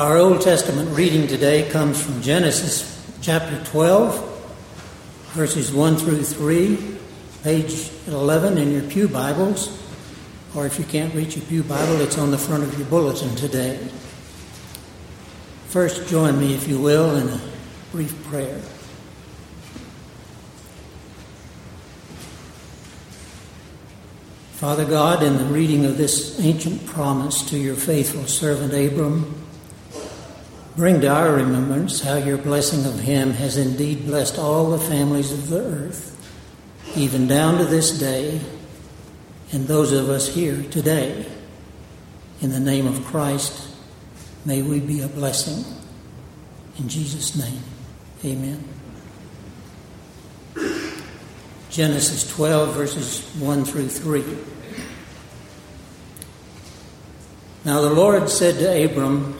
Our Old Testament reading today comes from Genesis chapter 12, verses 1 through 3, page 11 in your Pew Bibles, or if you can't reach your Pew Bible, it's on the front of your bulletin today. First, join me, if you will, in a brief prayer. Father God, in the reading of this ancient promise to your faithful servant Abram, bring to our remembrance how your blessing of him has indeed blessed all the families of the earth, even down to this day, and those of us here today. In the name of Christ, may we be a blessing. In Jesus' name, amen. Genesis 12, verses 1 through 3. Now the Lord said to Abram,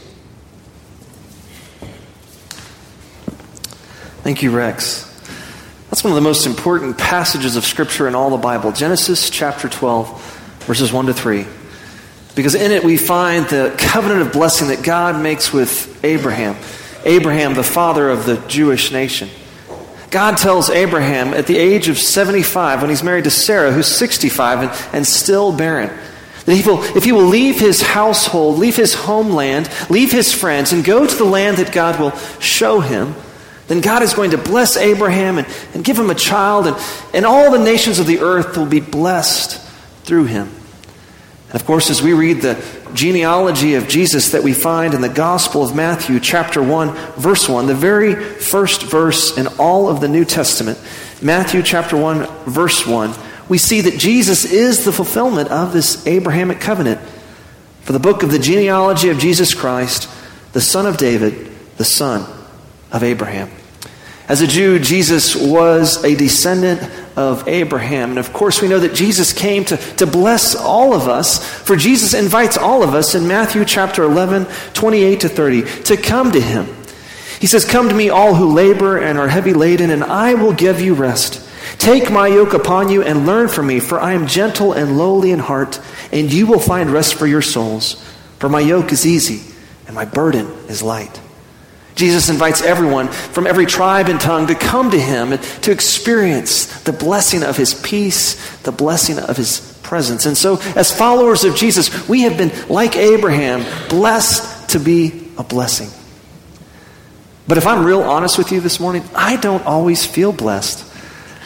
Thank you, Rex. That's one of the most important passages of Scripture in all the Bible Genesis chapter 12, verses 1 to 3. Because in it we find the covenant of blessing that God makes with Abraham, Abraham, the father of the Jewish nation. God tells Abraham at the age of 75, when he's married to Sarah, who's 65 and, and still barren, that he will, if he will leave his household, leave his homeland, leave his friends, and go to the land that God will show him, then God is going to bless Abraham and, and give him a child, and, and all the nations of the earth will be blessed through him. And of course, as we read the genealogy of Jesus that we find in the Gospel of Matthew, chapter 1, verse 1, the very first verse in all of the New Testament, Matthew chapter 1, verse 1, we see that Jesus is the fulfillment of this Abrahamic covenant. For the book of the genealogy of Jesus Christ, the son of David, the son of Abraham. As a Jew, Jesus was a descendant of Abraham. And of course, we know that Jesus came to, to bless all of us, for Jesus invites all of us in Matthew chapter 11, 28 to 30, to come to him. He says, Come to me, all who labor and are heavy laden, and I will give you rest. Take my yoke upon you and learn from me, for I am gentle and lowly in heart, and you will find rest for your souls. For my yoke is easy, and my burden is light. Jesus invites everyone from every tribe and tongue to come to him and to experience the blessing of his peace, the blessing of his presence. And so, as followers of Jesus, we have been, like Abraham, blessed to be a blessing. But if I'm real honest with you this morning, I don't always feel blessed.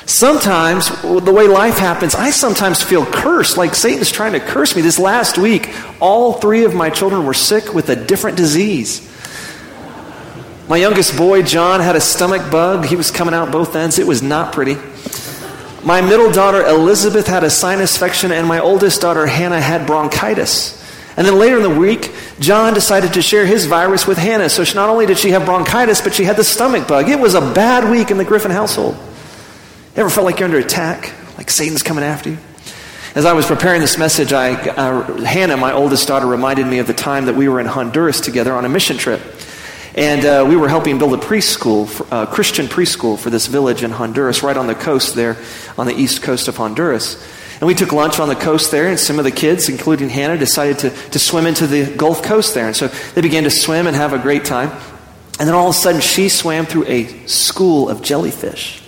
Sometimes, the way life happens, I sometimes feel cursed, like Satan's trying to curse me. This last week, all three of my children were sick with a different disease. My youngest boy, John, had a stomach bug. He was coming out both ends. It was not pretty. My middle daughter, Elizabeth, had a sinus infection, and my oldest daughter, Hannah, had bronchitis. And then later in the week, John decided to share his virus with Hannah. So she, not only did she have bronchitis, but she had the stomach bug. It was a bad week in the Griffin household. Ever felt like you're under attack? Like Satan's coming after you? As I was preparing this message, I, uh, Hannah, my oldest daughter, reminded me of the time that we were in Honduras together on a mission trip. And uh, we were helping build a preschool, a uh, Christian preschool for this village in Honduras, right on the coast there, on the east coast of Honduras. And we took lunch on the coast there, and some of the kids, including Hannah, decided to, to swim into the Gulf Coast there. And so they began to swim and have a great time. And then all of a sudden, she swam through a school of jellyfish.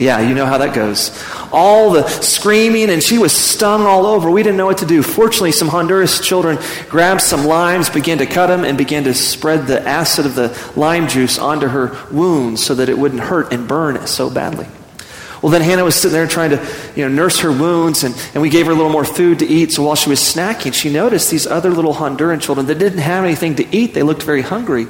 Yeah, you know how that goes. All the screaming, and she was stung all over. We didn't know what to do. Fortunately, some Honduras children grabbed some limes, began to cut them, and began to spread the acid of the lime juice onto her wounds so that it wouldn't hurt and burn so badly. Well, then Hannah was sitting there trying to you know, nurse her wounds, and, and we gave her a little more food to eat. So while she was snacking, she noticed these other little Honduran children that didn't have anything to eat. They looked very hungry.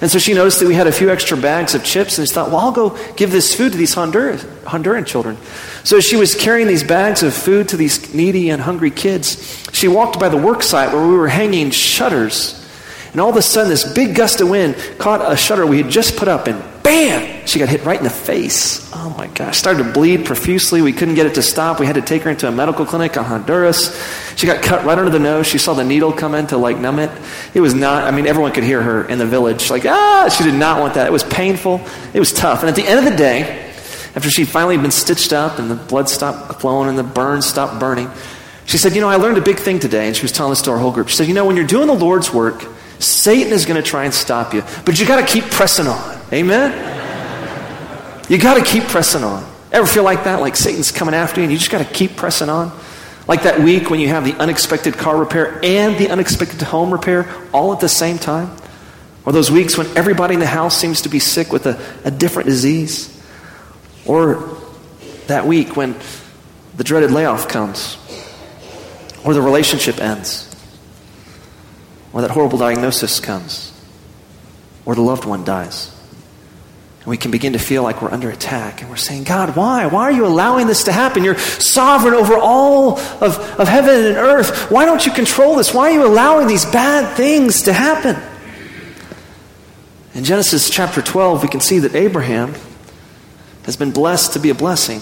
And so she noticed that we had a few extra bags of chips, and she thought, well, I'll go give this food to these Honduran, Honduran children. So she was carrying these bags of food to these needy and hungry kids. She walked by the work site where we were hanging shutters. And all of a sudden, this big gust of wind caught a shutter we had just put up, and bam! She got hit right in the face. Oh my gosh. Started to bleed profusely. We couldn't get it to stop. We had to take her into a medical clinic in Honduras. She got cut right under the nose. She saw the needle come in to like numb it. It was not, I mean, everyone could hear her in the village. Like, ah, she did not want that. It was painful. It was tough. And at the end of the day, after she'd finally been stitched up and the blood stopped flowing and the burns stopped burning, she said, You know, I learned a big thing today. And she was telling this to our whole group. She said, You know, when you're doing the Lord's work, Satan is going to try and stop you, but you got to keep pressing on. Amen? You got to keep pressing on. Ever feel like that? Like Satan's coming after you and you just got to keep pressing on? Like that week when you have the unexpected car repair and the unexpected home repair all at the same time? Or those weeks when everybody in the house seems to be sick with a, a different disease? Or that week when the dreaded layoff comes? Or the relationship ends? Or that horrible diagnosis comes? Or the loved one dies? We can begin to feel like we're under attack. And we're saying, God, why? Why are you allowing this to happen? You're sovereign over all of, of heaven and earth. Why don't you control this? Why are you allowing these bad things to happen? In Genesis chapter 12, we can see that Abraham has been blessed to be a blessing.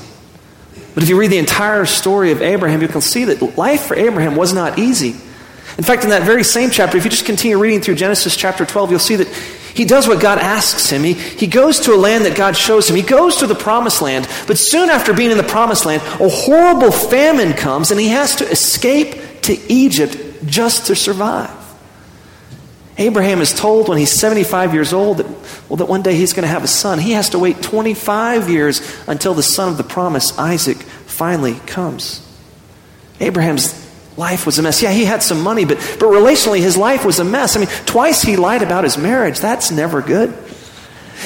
But if you read the entire story of Abraham, you can see that life for Abraham was not easy. In fact, in that very same chapter, if you just continue reading through Genesis chapter 12, you'll see that he does what God asks him. He, he goes to a land that God shows him. He goes to the promised land. But soon after being in the promised land, a horrible famine comes and he has to escape to Egypt just to survive. Abraham is told when he's 75 years old that, well, that one day he's going to have a son. He has to wait 25 years until the son of the promise, Isaac, finally comes. Abraham's life was a mess. Yeah, he had some money, but, but relationally, his life was a mess. I mean, twice he lied about his marriage. That's never good.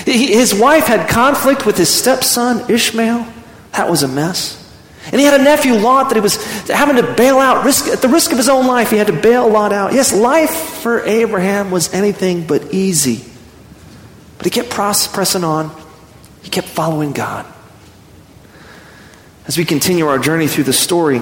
He, his wife had conflict with his stepson, Ishmael. That was a mess. And he had a nephew, Lot, that he was having to bail out. Risk, at the risk of his own life, he had to bail Lot out. Yes, life for Abraham was anything but easy. But he kept pressing on, he kept following God. As we continue our journey through the story,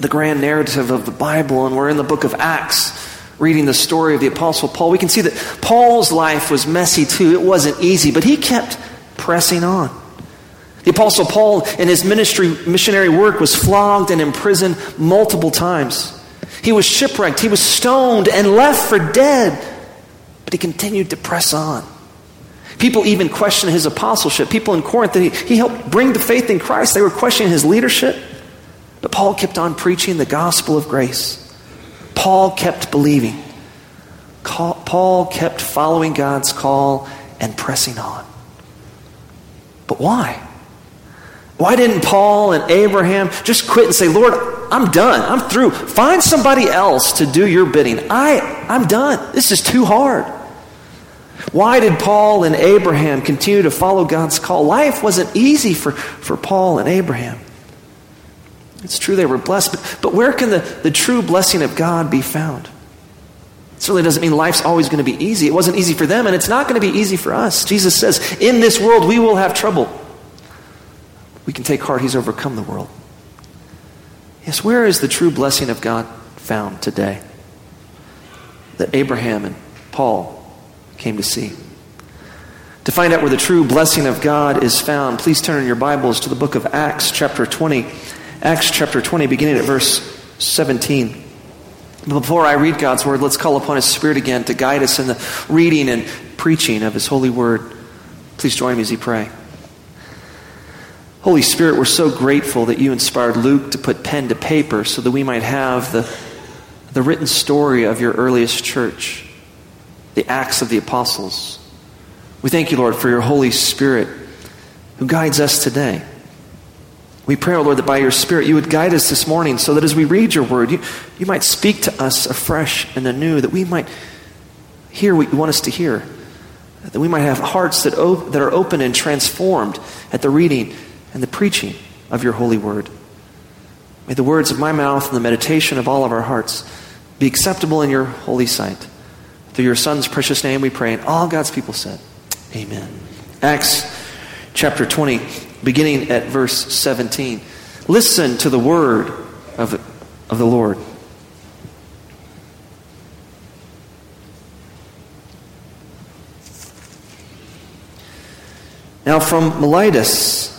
the grand narrative of the Bible, and we're in the book of Acts reading the story of the Apostle Paul, we can see that Paul's life was messy too. It wasn't easy, but he kept pressing on. The Apostle Paul, in his ministry, missionary work, was flogged and imprisoned multiple times. He was shipwrecked, he was stoned and left for dead, but he continued to press on. People even questioned his apostleship. People in Corinth he, he helped bring the faith in Christ, they were questioning his leadership. But Paul kept on preaching the gospel of grace. Paul kept believing. Paul kept following God's call and pressing on. But why? Why didn't Paul and Abraham just quit and say, Lord, I'm done. I'm through. Find somebody else to do your bidding. I, I'm done. This is too hard. Why did Paul and Abraham continue to follow God's call? Life wasn't easy for, for Paul and Abraham. It's true they were blessed, but, but where can the, the true blessing of God be found? It certainly doesn't mean life's always going to be easy. It wasn't easy for them, and it's not going to be easy for us. Jesus says, In this world we will have trouble. We can take heart, He's overcome the world. Yes, where is the true blessing of God found today that Abraham and Paul came to see? To find out where the true blessing of God is found, please turn in your Bibles to the book of Acts, chapter 20. Acts chapter 20, beginning at verse 17. Before I read God's word, let's call upon His Spirit again to guide us in the reading and preaching of His holy word. Please join me as we pray. Holy Spirit, we're so grateful that you inspired Luke to put pen to paper so that we might have the, the written story of your earliest church, the Acts of the Apostles. We thank you, Lord, for your Holy Spirit who guides us today. We pray, O oh Lord, that by your Spirit you would guide us this morning so that as we read your word, you, you might speak to us afresh and anew, that we might hear what you want us to hear, that we might have hearts that, op- that are open and transformed at the reading and the preaching of your holy word. May the words of my mouth and the meditation of all of our hearts be acceptable in your holy sight. Through your Son's precious name we pray, and all God's people said, Amen. Acts chapter 20 beginning at verse 17. Listen to the word of, of the Lord. Now, from Miletus,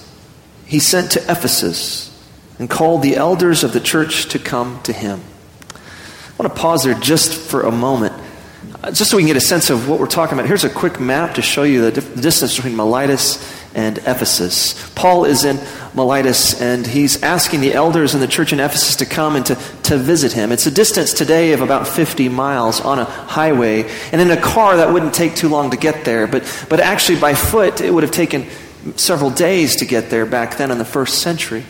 he sent to Ephesus and called the elders of the church to come to him. I want to pause there just for a moment, uh, just so we can get a sense of what we're talking about. Here's a quick map to show you the distance between Miletus and Ephesus. Paul is in Miletus, and he's asking the elders in the church in Ephesus to come and to, to visit him. It's a distance today of about 50 miles on a highway, and in a car that wouldn't take too long to get there, but, but actually by foot it would have taken several days to get there back then in the first century.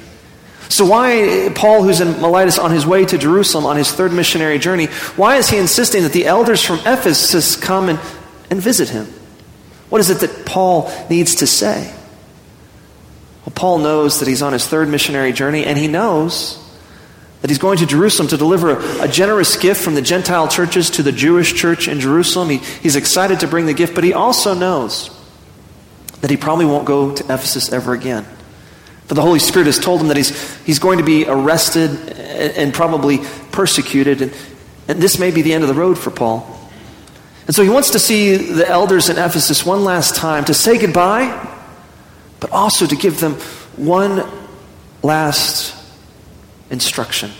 So, why, Paul, who's in Miletus on his way to Jerusalem on his third missionary journey, why is he insisting that the elders from Ephesus come and, and visit him? What is it that Paul needs to say? Well, Paul knows that he's on his third missionary journey, and he knows that he's going to Jerusalem to deliver a, a generous gift from the Gentile churches to the Jewish church in Jerusalem. He, he's excited to bring the gift, but he also knows that he probably won't go to Ephesus ever again. For the Holy Spirit has told him that he's, he's going to be arrested and, and probably persecuted, and, and this may be the end of the road for Paul. And so he wants to see the elders in Ephesus one last time to say goodbye, but also to give them one last instruction,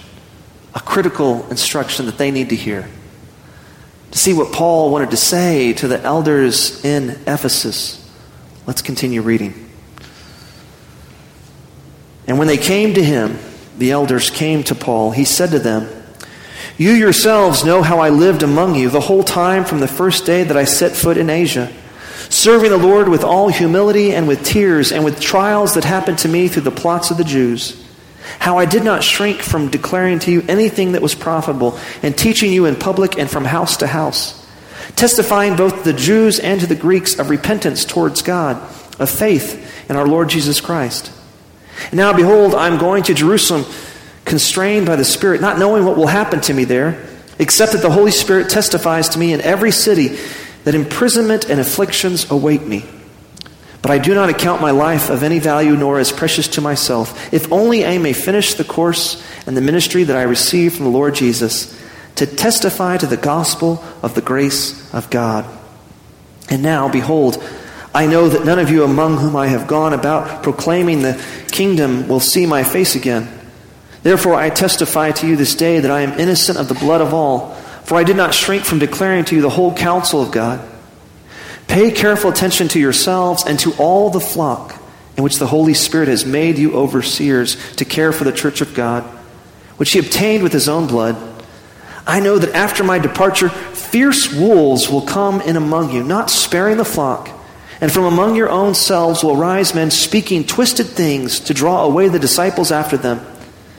a critical instruction that they need to hear. To see what Paul wanted to say to the elders in Ephesus. Let's continue reading. And when they came to him, the elders came to Paul, he said to them, You yourselves know how I lived among you the whole time from the first day that I set foot in Asia, serving the Lord with all humility and with tears and with trials that happened to me through the plots of the Jews. How I did not shrink from declaring to you anything that was profitable and teaching you in public and from house to house, testifying both to the Jews and to the Greeks of repentance towards God, of faith in our Lord Jesus Christ. And now, behold, I'm going to Jerusalem, constrained by the Spirit, not knowing what will happen to me there, except that the Holy Spirit testifies to me in every city that imprisonment and afflictions await me. But I do not account my life of any value nor as precious to myself, if only I may finish the course and the ministry that I received from the Lord Jesus, to testify to the gospel of the grace of God. And now, behold, I know that none of you among whom I have gone about proclaiming the kingdom will see my face again. Therefore, I testify to you this day that I am innocent of the blood of all, for I did not shrink from declaring to you the whole counsel of God. Pay careful attention to yourselves and to all the flock in which the Holy Spirit has made you overseers to care for the church of God, which he obtained with his own blood. I know that after my departure, fierce wolves will come in among you, not sparing the flock. And from among your own selves will rise men speaking twisted things to draw away the disciples after them.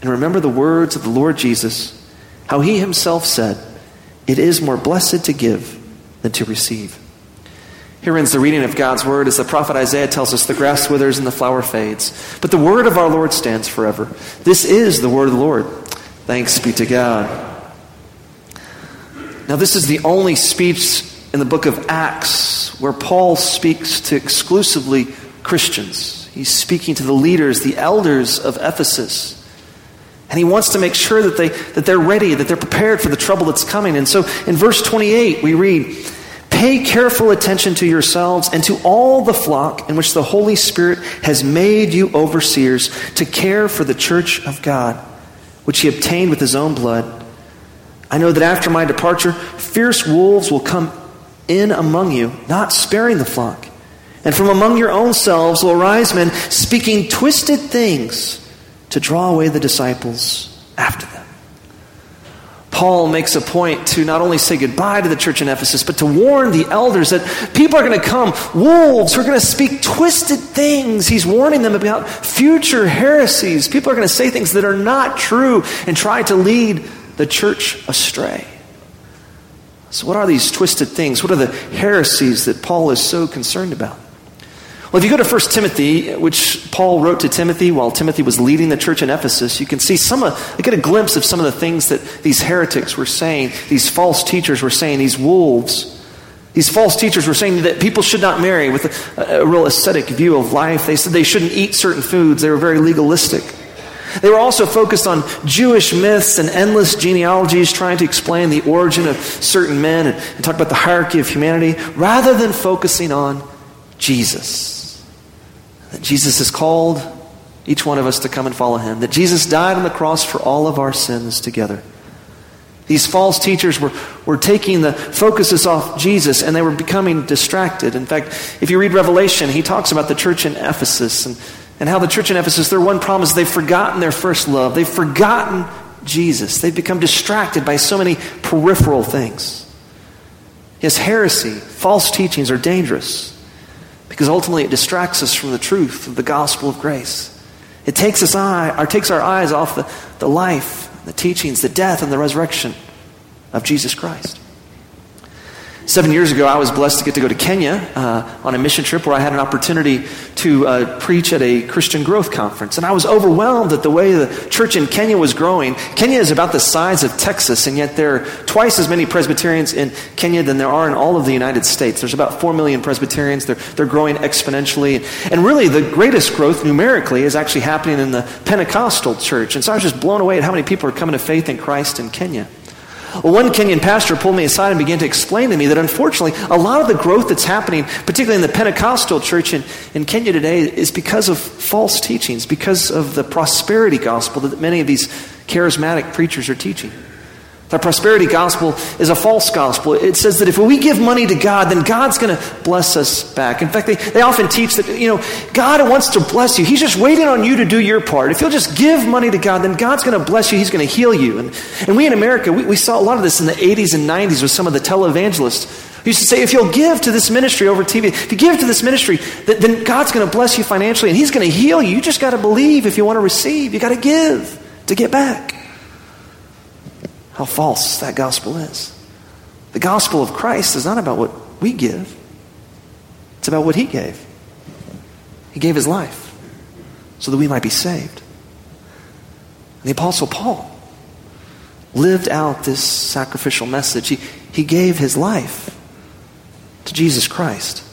and remember the words of the Lord Jesus, how he himself said, It is more blessed to give than to receive. Here ends the reading of God's word as the prophet Isaiah tells us the grass withers and the flower fades. But the word of our Lord stands forever. This is the word of the Lord. Thanks be to God. Now, this is the only speech in the book of Acts where Paul speaks to exclusively Christians. He's speaking to the leaders, the elders of Ephesus. And he wants to make sure that, they, that they're ready, that they're prepared for the trouble that's coming. And so in verse 28, we read, Pay careful attention to yourselves and to all the flock in which the Holy Spirit has made you overseers to care for the church of God, which he obtained with his own blood. I know that after my departure, fierce wolves will come in among you, not sparing the flock. And from among your own selves will arise men speaking twisted things to draw away the disciples after them. Paul makes a point to not only say goodbye to the church in Ephesus, but to warn the elders that people are going to come, wolves who are going to speak twisted things. He's warning them about future heresies. People are going to say things that are not true and try to lead the church astray. So, what are these twisted things? What are the heresies that Paul is so concerned about? Well, if you go to 1 Timothy, which Paul wrote to Timothy while Timothy was leading the church in Ephesus, you can see some of, you get a glimpse of some of the things that these heretics were saying, these false teachers were saying, these wolves. These false teachers were saying that people should not marry with a, a real ascetic view of life. They said they shouldn't eat certain foods. They were very legalistic. They were also focused on Jewish myths and endless genealogies, trying to explain the origin of certain men and, and talk about the hierarchy of humanity, rather than focusing on Jesus. That Jesus has called each one of us to come and follow him. That Jesus died on the cross for all of our sins together. These false teachers were, were taking the focuses off Jesus and they were becoming distracted. In fact, if you read Revelation, he talks about the church in Ephesus and, and how the church in Ephesus, their one problem is they've forgotten their first love. They've forgotten Jesus. They've become distracted by so many peripheral things. His heresy, false teachings are dangerous because ultimately it distracts us from the truth of the gospel of grace. It takes, us eye, or takes our eyes off the, the life, the teachings, the death, and the resurrection of Jesus Christ. Seven years ago, I was blessed to get to go to Kenya uh, on a mission trip where I had an opportunity to uh, preach at a Christian growth conference. And I was overwhelmed at the way the church in Kenya was growing. Kenya is about the size of Texas, and yet there are twice as many Presbyterians in Kenya than there are in all of the United States. There's about 4 million Presbyterians. They're, they're growing exponentially. And really, the greatest growth numerically is actually happening in the Pentecostal church. And so I was just blown away at how many people are coming to faith in Christ in Kenya. Well, one Kenyan pastor pulled me aside and began to explain to me that unfortunately, a lot of the growth that's happening, particularly in the Pentecostal church in, in Kenya today, is because of false teachings, because of the prosperity gospel that many of these charismatic preachers are teaching. The prosperity gospel is a false gospel. It says that if we give money to God, then God's going to bless us back. In fact, they, they often teach that, you know, God wants to bless you. He's just waiting on you to do your part. If you'll just give money to God, then God's going to bless you. He's going to heal you. And, and we in America, we, we saw a lot of this in the 80s and 90s with some of the televangelists who used to say, if you'll give to this ministry over TV, if you give to this ministry, then, then God's going to bless you financially and He's going to heal you. You just got to believe if you want to receive. You got to give to get back how false that gospel is. The gospel of Christ is not about what we give, it's about what He gave. He gave His life so that we might be saved. The Apostle Paul lived out this sacrificial message. He, he gave his life to Jesus Christ.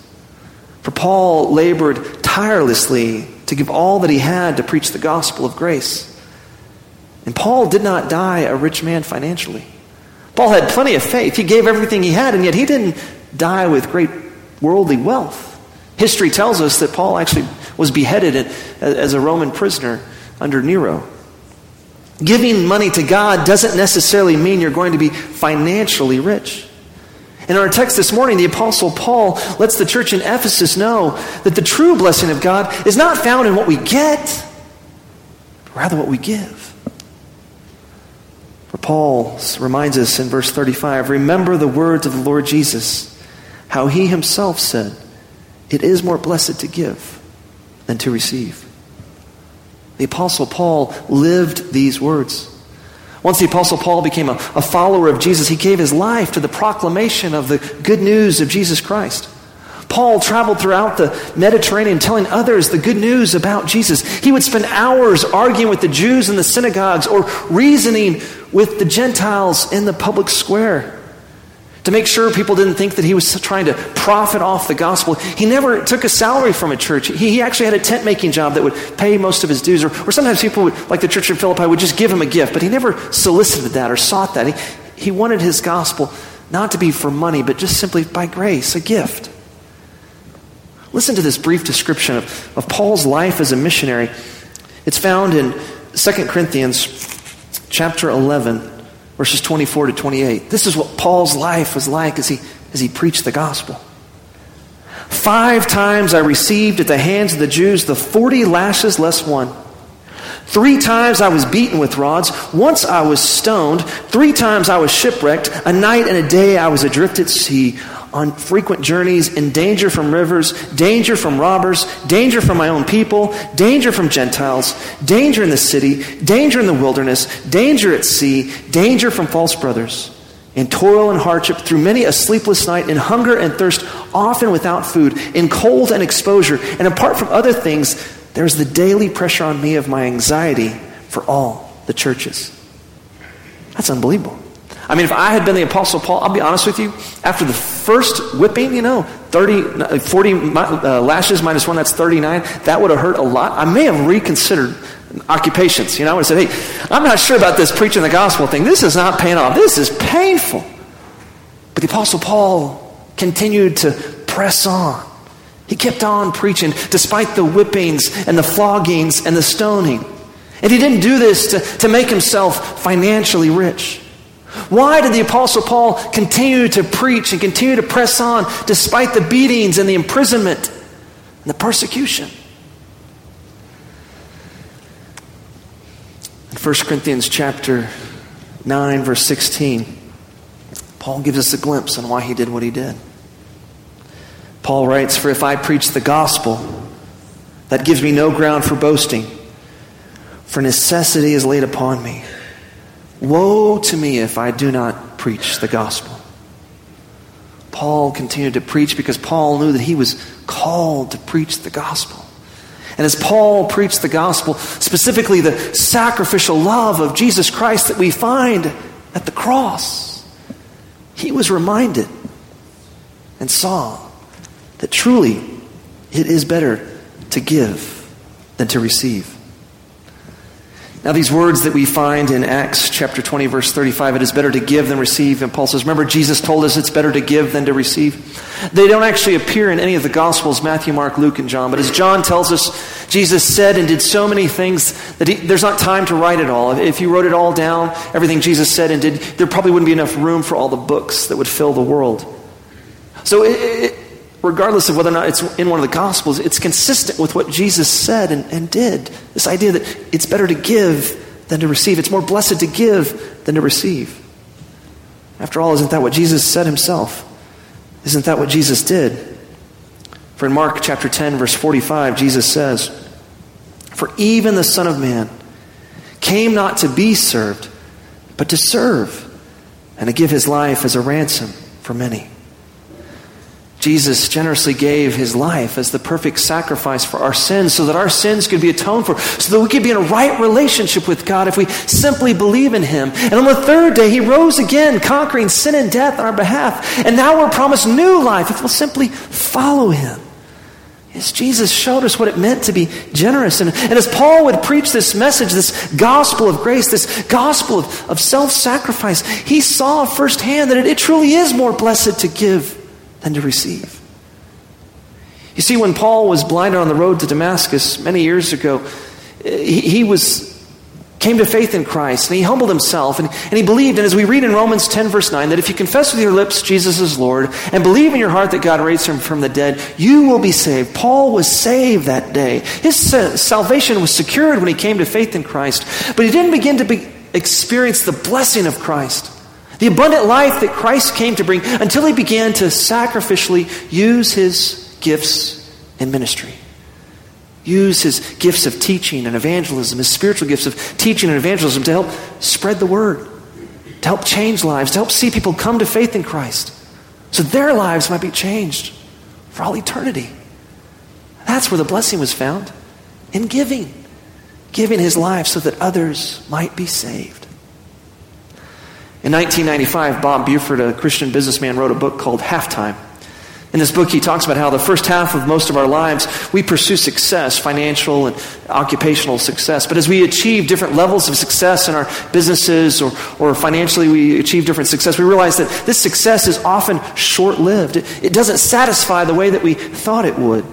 For Paul labored tirelessly to give all that he had to preach the gospel of grace. And Paul did not die a rich man financially. Paul had plenty of faith. He gave everything he had, and yet he didn't die with great worldly wealth. History tells us that Paul actually was beheaded as a Roman prisoner under Nero. Giving money to God doesn't necessarily mean you're going to be financially rich. In our text this morning, the Apostle Paul lets the church in Ephesus know that the true blessing of God is not found in what we get, but rather what we give. Paul reminds us in verse 35 remember the words of the Lord Jesus, how he himself said, It is more blessed to give than to receive. The Apostle Paul lived these words. Once the Apostle Paul became a, a follower of Jesus, he gave his life to the proclamation of the good news of Jesus Christ. Paul traveled throughout the Mediterranean telling others the good news about Jesus. He would spend hours arguing with the Jews in the synagogues or reasoning with the Gentiles in the public square to make sure people didn't think that he was trying to profit off the gospel. He never took a salary from a church. He, he actually had a tent making job that would pay most of his dues. Or, or sometimes people would, like the church in Philippi, would just give him a gift, but he never solicited that or sought that. He, he wanted his gospel not to be for money, but just simply by grace, a gift. Listen to this brief description of, of Paul's life as a missionary. It's found in 2 Corinthians chapter 11, verses 24 to 28. This is what Paul's life was like as he, as he preached the gospel. Five times I received at the hands of the Jews the 40 lashes less one. Three times I was beaten with rods. Once I was stoned. Three times I was shipwrecked. A night and a day I was adrift at sea on frequent journeys, in danger from rivers, danger from robbers, danger from my own people, danger from Gentiles, danger in the city, danger in the wilderness, danger at sea, danger from false brothers, in toil and hardship, through many a sleepless night, in hunger and thirst, often without food, in cold and exposure. And apart from other things, there's the daily pressure on me of my anxiety for all the churches. That's unbelievable. I mean, if I had been the Apostle Paul, I'll be honest with you, after the first whipping, you know, 30, 40 uh, lashes minus one, that's 39, that would have hurt a lot. I may have reconsidered occupations. You know, I would have said, hey, I'm not sure about this preaching the gospel thing. This is not paying off. This is painful. But the Apostle Paul continued to press on. He kept on preaching despite the whippings and the floggings and the stoning. And he didn't do this to, to make himself financially rich. Why did the Apostle Paul continue to preach and continue to press on despite the beatings and the imprisonment and the persecution? In 1 Corinthians chapter 9, verse 16, Paul gives us a glimpse on why he did what he did. Paul writes, For if I preach the gospel, that gives me no ground for boasting, for necessity is laid upon me. Woe to me if I do not preach the gospel. Paul continued to preach because Paul knew that he was called to preach the gospel. And as Paul preached the gospel, specifically the sacrificial love of Jesus Christ that we find at the cross, he was reminded and saw that truly it is better to give than to receive. Now, these words that we find in Acts chapter 20, verse 35, it is better to give than receive. Says, remember, Jesus told us it's better to give than to receive. They don't actually appear in any of the Gospels Matthew, Mark, Luke, and John. But as John tells us, Jesus said and did so many things that he, there's not time to write it all. If you wrote it all down, everything Jesus said and did, there probably wouldn't be enough room for all the books that would fill the world. So it, it, regardless of whether or not it's in one of the Gospels, it's consistent with what Jesus said and, and did. This idea that it's better to give than to receive. It's more blessed to give than to receive. After all, isn't that what Jesus said himself? Isn't that what Jesus did? For in Mark chapter 10, verse 45, Jesus says, For even the Son of Man came not to be served, but to serve, and to give his life as a ransom for many. Jesus generously gave his life as the perfect sacrifice for our sins so that our sins could be atoned for, so that we could be in a right relationship with God if we simply believe in him. And on the third day, he rose again, conquering sin and death on our behalf. And now we're promised new life if we'll simply follow him. As Jesus showed us what it meant to be generous. And, and as Paul would preach this message, this gospel of grace, this gospel of, of self sacrifice, he saw firsthand that it, it truly is more blessed to give than to receive. You see, when Paul was blinded on the road to Damascus many years ago, he, he was came to faith in Christ and he humbled himself and, and he believed. And as we read in Romans 10, verse 9, that if you confess with your lips Jesus is Lord and believe in your heart that God raised him from the dead, you will be saved. Paul was saved that day. His salvation was secured when he came to faith in Christ, but he didn't begin to be, experience the blessing of Christ the abundant life that Christ came to bring until he began to sacrificially use his gifts in ministry. Use his gifts of teaching and evangelism, his spiritual gifts of teaching and evangelism to help spread the word, to help change lives, to help see people come to faith in Christ so their lives might be changed for all eternity. That's where the blessing was found in giving, giving his life so that others might be saved. In 1995, Bob Buford, a Christian businessman, wrote a book called Halftime. In this book, he talks about how the first half of most of our lives, we pursue success, financial and occupational success. But as we achieve different levels of success in our businesses or, or financially we achieve different success, we realize that this success is often short lived. It, it doesn't satisfy the way that we thought it would.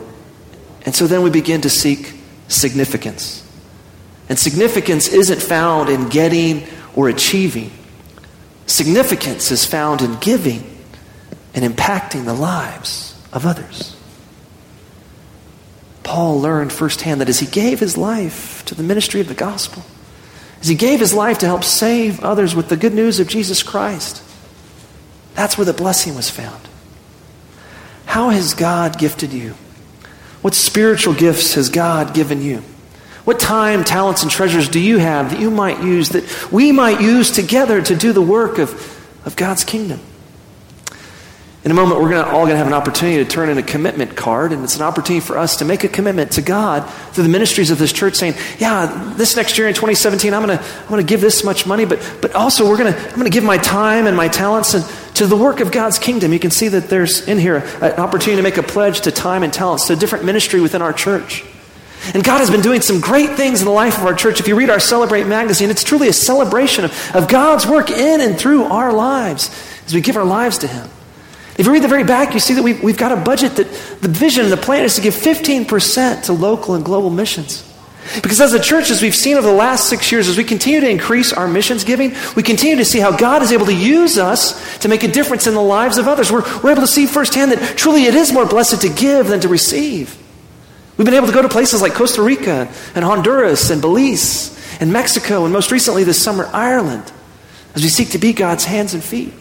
And so then we begin to seek significance. And significance isn't found in getting or achieving. Significance is found in giving and impacting the lives of others. Paul learned firsthand that as he gave his life to the ministry of the gospel, as he gave his life to help save others with the good news of Jesus Christ, that's where the blessing was found. How has God gifted you? What spiritual gifts has God given you? What time, talents, and treasures do you have that you might use, that we might use together to do the work of of God's kingdom. In a moment, we're gonna, all going to have an opportunity to turn in a commitment card, and it's an opportunity for us to make a commitment to God through the ministries of this church, saying, "Yeah, this next year in 2017, I'm going to I'm going to give this much money, but but also we're going to I'm going to give my time and my talents and to the work of God's kingdom." You can see that there's in here an opportunity to make a pledge to time and talents to a different ministry within our church. And God has been doing some great things in the life of our church. If you read our Celebrate magazine, it's truly a celebration of, of God's work in and through our lives as we give our lives to Him. If you read the very back, you see that we've, we've got a budget that the vision and the plan is to give 15% to local and global missions. Because as a church, as we've seen over the last six years, as we continue to increase our missions giving, we continue to see how God is able to use us to make a difference in the lives of others. We're, we're able to see firsthand that truly it is more blessed to give than to receive. We've been able to go to places like Costa Rica and Honduras and Belize and Mexico and most recently this summer, Ireland, as we seek to be God's hands and feet.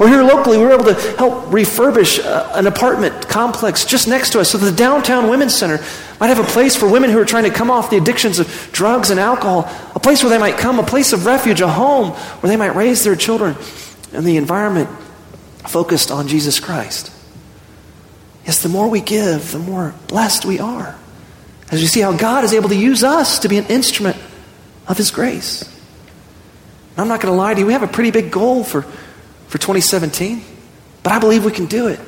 Or here locally, we were able to help refurbish uh, an apartment complex just next to us so the Downtown Women's Center might have a place for women who are trying to come off the addictions of drugs and alcohol, a place where they might come, a place of refuge, a home where they might raise their children in the environment focused on Jesus Christ. Yes, the more we give, the more blessed we are. As we see how God is able to use us to be an instrument of His grace. And I'm not going to lie to you, we have a pretty big goal for for 2017, but I believe we can do it.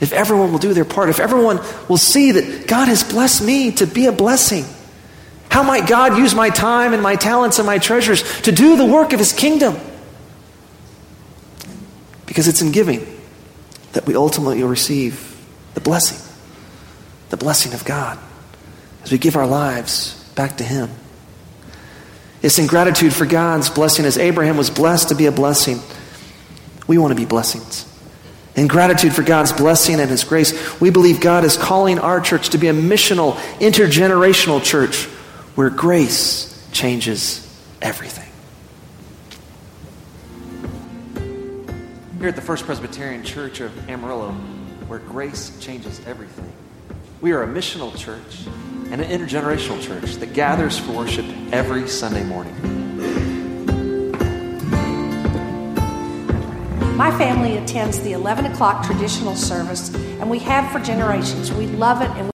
If everyone will do their part, if everyone will see that God has blessed me to be a blessing, how might God use my time and my talents and my treasures to do the work of His kingdom? Because it's in giving that we ultimately will receive blessing, the blessing of God, as we give our lives back to Him. It's in gratitude for God's blessing as Abraham was blessed to be a blessing. We want to be blessings. In gratitude for God's blessing and His grace, we believe God is calling our church to be a missional, intergenerational church where grace changes everything. Here at the First Presbyterian Church of Amarillo, where grace changes everything, we are a missional church and an intergenerational church that gathers for worship every Sunday morning. My family attends the 11 o'clock traditional service, and we have for generations. We love it and